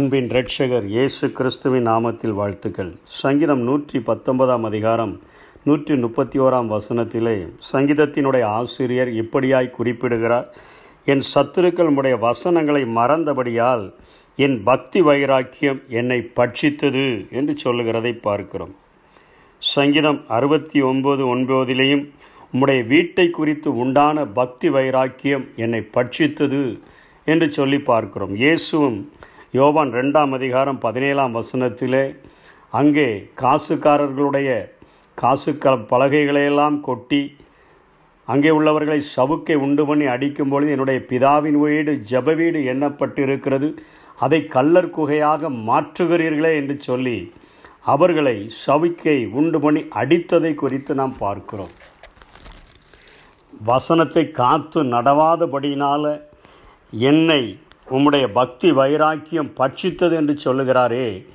அன்பின் ரட்சகர் இயேசு கிறிஸ்துவின் நாமத்தில் வாழ்த்துக்கள். சங்கீதம் நூற்றி பத்தொன்பதாம் அதிகாரம் நூற்றி முப்பத்தி ஓராம் வசனத்திலே சங்கீதத்தினுடைய ஆசிரியர் இப்படியாய் குறிப்பிடுகிறார் என் சத்துருக்கள் உடைய வசனங்களை மறந்தபடியால் என் பக்தி வைராக்கியம் என்னை பட்சித்தது என்று சொல்லுகிறதை பார்க்கிறோம். சங்கீதம் அறுபத்தி ஒன்பது ஒன்பதிலேயும் உம்முடைய வீட்டை குறித்து உண்டான பக்தி வைராக்கியம் என்னை பட்சித்தது என்று சொல்லி பார்க்கிறோம். இயேசுவும் யோவான் ரெண்டாம் அதிகாரம் பதினேழாம் வசனத்திலே அங்கே காசுக்காரர்களுடைய காசு க பலகைகளையெல்லாம் கொட்டி அங்கே உள்ளவர்களை சவுக்கை உண்டு பண்ணி அடிக்கும் பொழுது என்னுடைய பிதாவின் வீடு ஜப வீடு எண்ணப்பட்டிருக்கிறது. அதை கல்லர் குகையாக மாற்றுகிறீர்களே என்று சொல்லி அவர்களை சவுக்கை உண்டு பண்ணி அடித்ததை குறித்து நாம் பார்க்கிறோம். வசனத்தை காத்து நடவாதபடியினால் என்னை உம்முடைய பக்தி வைராக்கியம் பட்சித்தது என்று சொல்லுகிறாரே.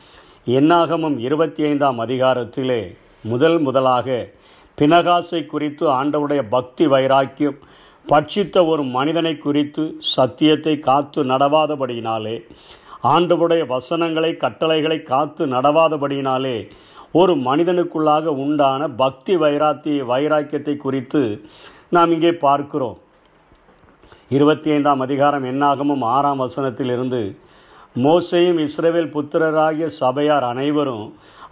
என்னாகமும் இருபத்தி ஐந்தாம் அதிகாரத்திலே முதல் முதலாக பினகாசை குறித்து ஆண்டவுடைய பக்தி வைராக்கியம் பட்சித்த ஒரு மனிதனை குறித்து சத்தியத்தை காத்து நடவாதபடியினாலே ஆண்டவுடைய வசனங்களை கட்டளைகளை காத்து நடவாதபடியினாலே ஒரு மனிதனுக்குள்ளாக உண்டான பக்தி வைராத்தி வைராக்கியத்தை குறித்து நாம் இங்கே பார்க்கிறோம். இருபத்தி ஐந்தாம் அதிகாரம் என்னாகமும் ஆறாம் வசனத்திலிருந்து மோசையும் இஸ்ரேவேல் புத்திரராகிய சபையார் அனைவரும்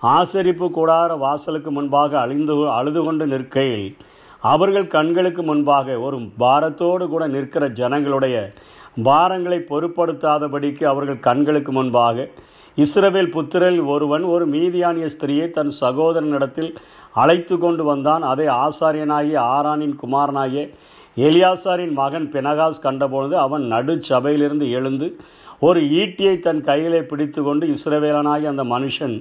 ஆசரிப்பு கூடார வாசலுக்கு முன்பாக அழிந்து அழுது கொண்டு நிற்கையில் அவர்கள் கண்களுக்கு முன்பாக ஒரு பாரத்தோடு கூட நிற்கிற ஜனங்களுடைய பாரங்களை பொருட்படுத்தாதபடிக்கு அவர்கள் கண்களுக்கு முன்பாக இஸ்ரவேல் புத்திரில் ஒருவன் ஒரு மீதியானிய ஸ்திரியை தன் சகோதரனிடத்தில் அழைத்து கொண்டு வந்தான். அதை ஆசாரியனாகிய ஆரானின் குமாரனாகிய எலியாசாரின் மகன் பினகாஸ் கண்டபொழுது அவன் நடு சபையிலிருந்து எழுந்து ஒரு ஈட்டியை தன் கையிலே பிடித்து கொண்டு இஸ்ரவேலனாகி அந்த மனுஷன்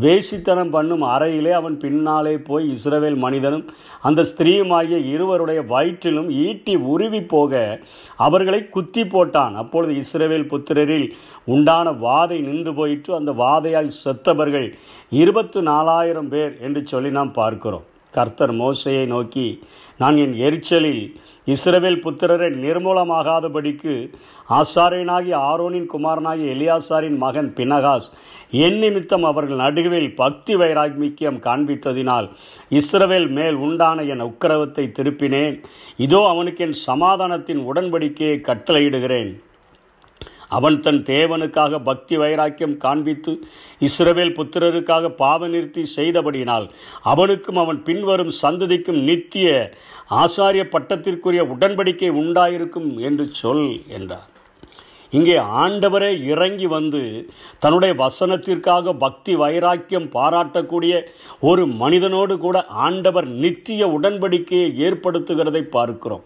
வேசித்தனம் பண்ணும் அறையிலே அவன் பின்னாலே போய் இஸ்ரவேல் மனிதனும் அந்த ஸ்திரீயுமாகிய இருவருடைய வயிற்றிலும் ஈட்டி உருவி போக அவர்களை குத்தி போட்டான். அப்பொழுது இஸ்ரவேல் புத்திரரில் உண்டான வாதை நின்று போயிற்று. அந்த வாதையால் செத்தவர்கள் இருபத்து நாலாயிரம் பேர் என்று சொல்லி நாம் பார்க்கிறோம். கர்த்தர் மோசையை நோக்கி நான் என் எரிச்சலில் இஸ்ரவேல் புத்திரரை நிர்மூலமாகாதபடிக்கு ஆசாரியனாகி ஆரோனின் குமாரனாகி எலியாசாரின் மகன் பினகாஸ் என் நிமித்தம் அவர்கள் நடுவில் பக்தி வைராக்கியம் காண்பித்ததினால் இஸ்ரவேல் மேல் உண்டான என் உக்கிரவத்தை திருப்பினேன். இதோ அவனுக்கு என் சமாதானத்தின் உடன்படிக்கையை கட்டளையிடுகிறேன். அவன் தன் தேவனுக்காக பக்தி வைராக்கியம் காண்பித்து இஸ்ரவேல் புத்திரருக்காக பாவ நிறுத்தி செய்தபடியினால் அவனுக்கும் அவன் பின்வரும் சந்ததிக்கும் நித்திய ஆசாரிய பட்டத்திற்குரிய உடன்படிக்கை உண்டாயிருக்கும் என்று சொல் என்றார். இங்கே ஆண்டவரே இறங்கி வந்து தன்னுடைய வசனத்திற்காக பக்தி வைராக்கியம் பாராட்டக்கூடிய ஒரு மனிதனோடு கூட ஆண்டவர் நித்திய உடன்படிக்கையை ஏற்படுத்துகிறதை பார்க்கிறோம்.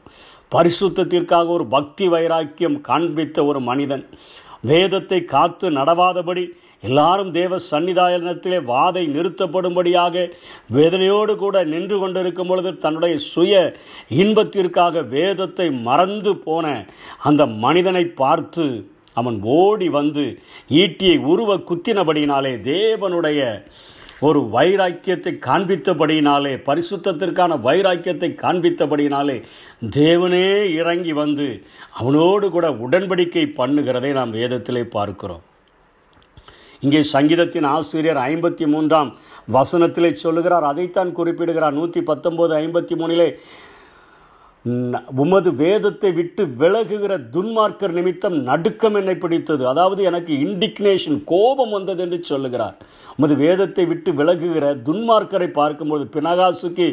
பரிசுத்தத்திற்காக ஒரு பக்தி வைராக்கியம் காண்பித்த ஒரு மனிதன். வேதத்தை காத்து நடவாதபடி எல்லாரும் தேவ சன்னிதானத்திலே வாதை நிறுத்தப்படும்படியாக வேதனையோடு கூட நின்று கொண்டிருக்கும் பொழுது தன்னுடைய சுய இன்பத்திற்காக வேதத்தை மறந்து போன அந்த மனிதனை பார்த்து அவன் ஓடி வந்து ஈட்டியை உருவ குத்தினபடியினாலே தேவனுடைய ஒரு வைராக்கியத்தை காண்பித்தபடியினாலே பரிசுத்தத்திற்கான வைராக்கியத்தை காண்பித்தபடியினாலே தேவனே இறங்கி வந்து அவனோடு கூட உடன்படிக்கை பண்ணுகிறதை நாம் வேதத்திலே பார்க்கிறோம். இங்கே சங்கீதத்தின் ஆசிரியர் ஐம்பத்தி மூன்றாம் வசனத்திலே சொல்லுகிறார் அதைத்தான் குறிப்பிடுகிறார். நூற்றி பத்தொம்போது ஐம்பத்தி மூணிலே உமது வேதத்தை விட்டு விலகுகிற துன்மார்க்கர் நிமித்தம் நடுக்கம் என்னை பிடித்தது. அதாவது எனக்கு இண்டிக்னேஷன் கோபம் வந்தது என்று சொல்லுகிறார். உமது வேதத்தை விட்டு விலகுகிற துன்மார்க்கரை பார்க்கும்போது பினகாசுக்கு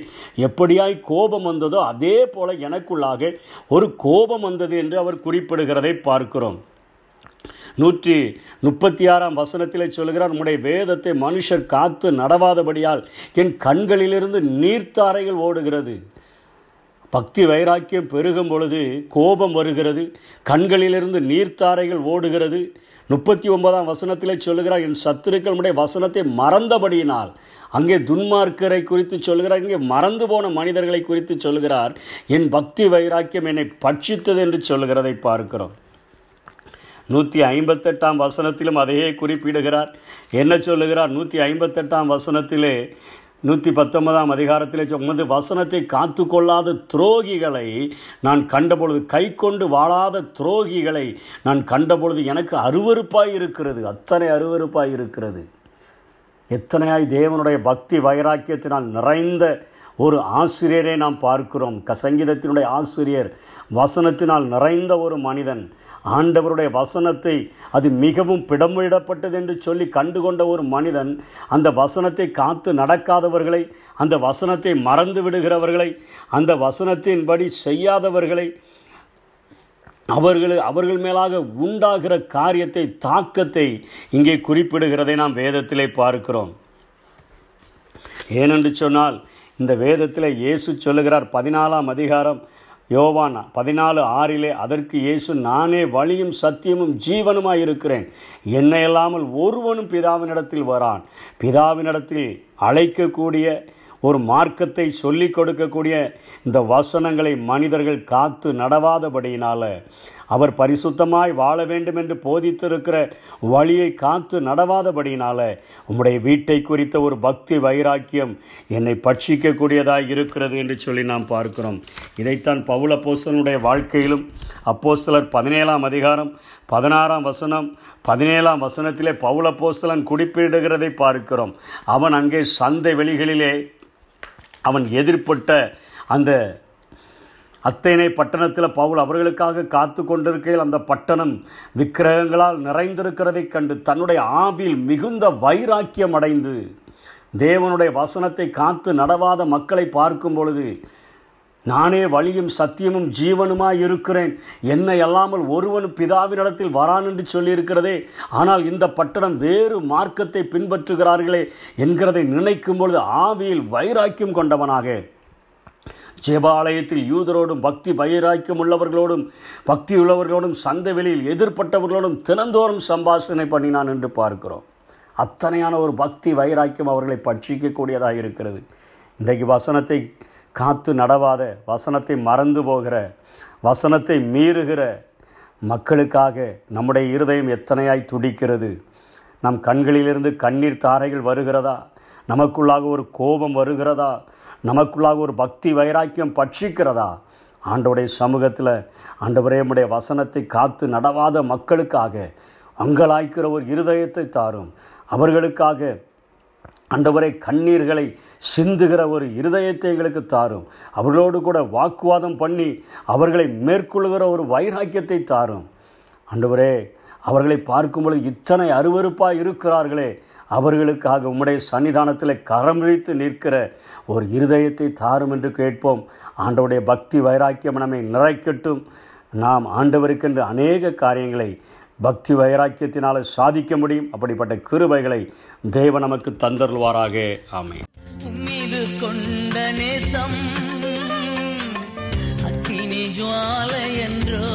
எப்படியாய் கோபம் வந்ததோ அதே போல எனக்குள்ளாக ஒரு கோபம் வந்தது என்று அவர் குறிப்பிடுகிறதை பார்க்கிறோம். நூற்றி முப்பத்தி ஆறாம் வசனத்திலே சொல்கிறார் உம்முடைய வேதத்தை மனுஷர் காத்து நடவாதபடியால் என் கண்களிலிருந்து நீர்த்தாரைகள் ஓடுகிறது. பக்தி வைராக்கியம் பெருகும் பொழுது கோபம் வருகிறது. கண்களிலிருந்து நீர்த்தாரைகள் ஓடுகிறது. முப்பத்தி ஒன்பதாம் வசனத்திலே சொல்லுகிறார் என் சத்துருக்களுடைய வசனத்தை மறந்தபடியினால். அங்கே துன்மார்க்கரை குறித்து சொல்கிறார் இங்கே மறந்து போன மனிதர்களை குறித்து சொல்கிறார் என் பக்தி வைராக்கியம் என்னை பட்சித்தது என்று சொல்கிறதை பார்க்கிறோம். நூற்றி ஐம்பத்தெட்டாம் வசனத்திலும் அதையே குறிப்பிடுகிறார். என்ன சொல்லுகிறார்? நூற்றி ஐம்பத்தெட்டாம் வசனத்திலே நூற்றி பத்தொன்பதாம் அதிகாரத்திலே உமது வசனத்தை காத்து கொள்ளாத துரோகிகளை நான் கண்டபொழுது கை கொண்டு வாழாத துரோகிகளை நான் கண்டபொழுது எனக்கு அருவருப்பாய் இருக்கிறது. அத்தனை அருவருப்பாய் இருக்கிறது. எத்தனையாய் தேவனுடைய பக்தி வைராக்கியத்தினால் நிறைந்த ஒரு ஆசிரியரை நாம் பார்க்கிறோம். க சங்கீதத்தினுடைய ஆசிரியர் வசனத்தினால் நிறைந்த ஒரு மனிதன். ஆண்டவருடைய வசனத்தை அது மிகவும் பிடமிடப்பட்டது என்று சொல்லி கண்டுகொண்ட ஒரு மனிதன் அந்த வசனத்தை காத்து நடக்காதவர்களை அந்த வசனத்தை மறந்து விடுகிறவர்களை அந்த வசனத்தின்படி செய்யாதவர்களை அவர்கள் அவர்கள் மேலாக உண்டாகிற காரியத்தை தாக்கத்தை இங்கே குறிப்பிடுகிறதை நாம் வேதத்திலே பார்க்கிறோம். ஏனென்று சொன்னால் இந்த வேதத்தில் இயேசு சொல்லுகிறார் பதினாலாம் அதிகாரம் யோவான் பதினாலு ஆறிலே அதற்கு இயேசு நானே வழியும் சத்தியமும் ஜீவனுமாய் இருக்கிறேன். என்னை இல்லாமல் ஒருவனும் பிதாவினிடத்தில் வரான். பிதாவினிடத்தில் அழைக்கக்கூடிய ஒரு மார்க்கத்தை சொல்லிக் கொடுக்கக்கூடிய இந்த வசனங்களை மனிதர்கள் காத்து நடவாதபடியினால் அவர் பரிசுத்தமாய் வாழ வேண்டும் என்று போதித்திருக்கிற வழியை காத்து நடவாதபடியினால உம்முடைய வீட்டை குறித்த ஒரு பக்தி வைராக்கியம் என்னை பட்சிக்கக்கூடியதாக இருக்கிறது என்று சொல்லி நாம் பார்க்கிறோம். இதைத்தான் பவுல போஸ்தனுடைய வாழ்க்கையிலும் அப்போஸ்தலர் பதினேழாம் அதிகாரம் பதினாறாம் வசனம் பதினேழாம் வசனத்திலே பவுல போஸ்தலன் குறிப்பிடுகிறதை பார்க்கிறோம். அவன் அங்கே சந்தை வெளிகளிலே அவன் எதிர்ப்பட்ட அந்த அத்தேனை பட்டணத்தில் பவுல் அவர்களுக்காக காத்து கொண்டிருக்கையில் அந்த பட்டணம் விக்கிரகங்களால் நிறைந்திருக்கிறதைக் கண்டு தன்னுடைய ஆவில் மிகுந்த வைராக்கியம் அடைந்து தேவனுடைய வசனத்தை காத்து நடவாத மக்களை பார்க்கும் பொழுது நானே வழியும் சத்தியமும் ஜீவனுமாய் இருக்கிறேன். என்னை அல்லாமல் ஒருவன் பிதாவினிடத்தில் வரான் என்று சொல்லியிருக்கிறதே. ஆனால் இந்த பட்டணம் வேறு மார்க்கத்தை பின்பற்றுகிறார்களே என்கிறதை நினைக்கும் பொழுது ஆவியில் வைராக்கியம் கொண்டவனாக ஜெபாலயத்தில் யூதரோடும் பக்தி வைராக்கியம் உள்ளவர்களோடும் பக்தி உள்ளவர்களோடும் சந்தை வெளியில் எதிர்ப்பட்டவர்களோடும் தினந்தோறும் சம்பாஷணை பண்ணினான் என்று பார்க்கிறோம். அத்தனையான ஒரு பக்தி வைராக்கியம் அவர்களை பட்சிக்கக்கூடியதாக இருக்கிறது. இன்றைக்கு வசனத்தை காத்து நடவாத வசனத்தை மறந்து போகிற வசனத்தை மீறுகிற மக்களுக்காக நம்முடைய இருதயம் எத்தனையாய் துடிக்கிறது? நம் கண்களிலிருந்து கண்ணீர் தாரைகள் வருகிறதா? நமக்குள்ளாக ஒரு கோபம் வருகிறதா? நமக்குள்ளாக ஒரு பக்தி வைராக்கியம் பட்சிக்கிறதா? ஆண்டவுடைய சமூகத்தில் ஆண்டவரே நம்முடைய வசனத்தை காத்து நடவாத மக்களுக்காக அங்கலாய்க்கிற ஒரு இருதயத்தை தாரும். அவர்களுக்காக அண்டவரை கண்ணீர்களை சிந்துகிற ஒரு இருதயத்தை எங்களுக்கு தாரும். அவர்களோடு கூட வாக்குவாதம் பண்ணி அவர்களை மேற்கொள்கிற ஒரு வைராக்கியத்தை தாரும். அண்டவரே அவர்களை பார்க்கும் பொழுது இத்தனை அருவறுப்பாக இருக்கிறார்களே. அவர்களுக்காக உம்முடைய சன்னிதானத்தில் கரம் விரித்து நிற்கிற ஒரு இருதயத்தை தாரும் என்று கேட்போம். ஆண்டவுடைய பக்தி வைராக்கியம் நம்மை நிறைக்கட்டும். நாம் ஆண்டவருக்கென்று அநேக காரியங்களை பக்தி வைராக்கியத்தினால் சாதிக்க முடியும். அப்படிப்பட்ட கிருபைகளை தேவ நமக்கு தந்தருள்வாராக. ஆமை மீது கொண்ட நேசம் அக்கினி ஜுவாலை என்றோ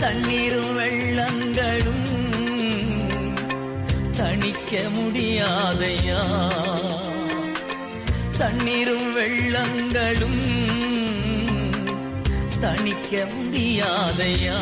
தண்ணீரும் வெள்ளங்களும் தணிக்க முடியாதையா? தண்ணீரும் வெள்ளங்களும் தணிக்க முடியாதையா?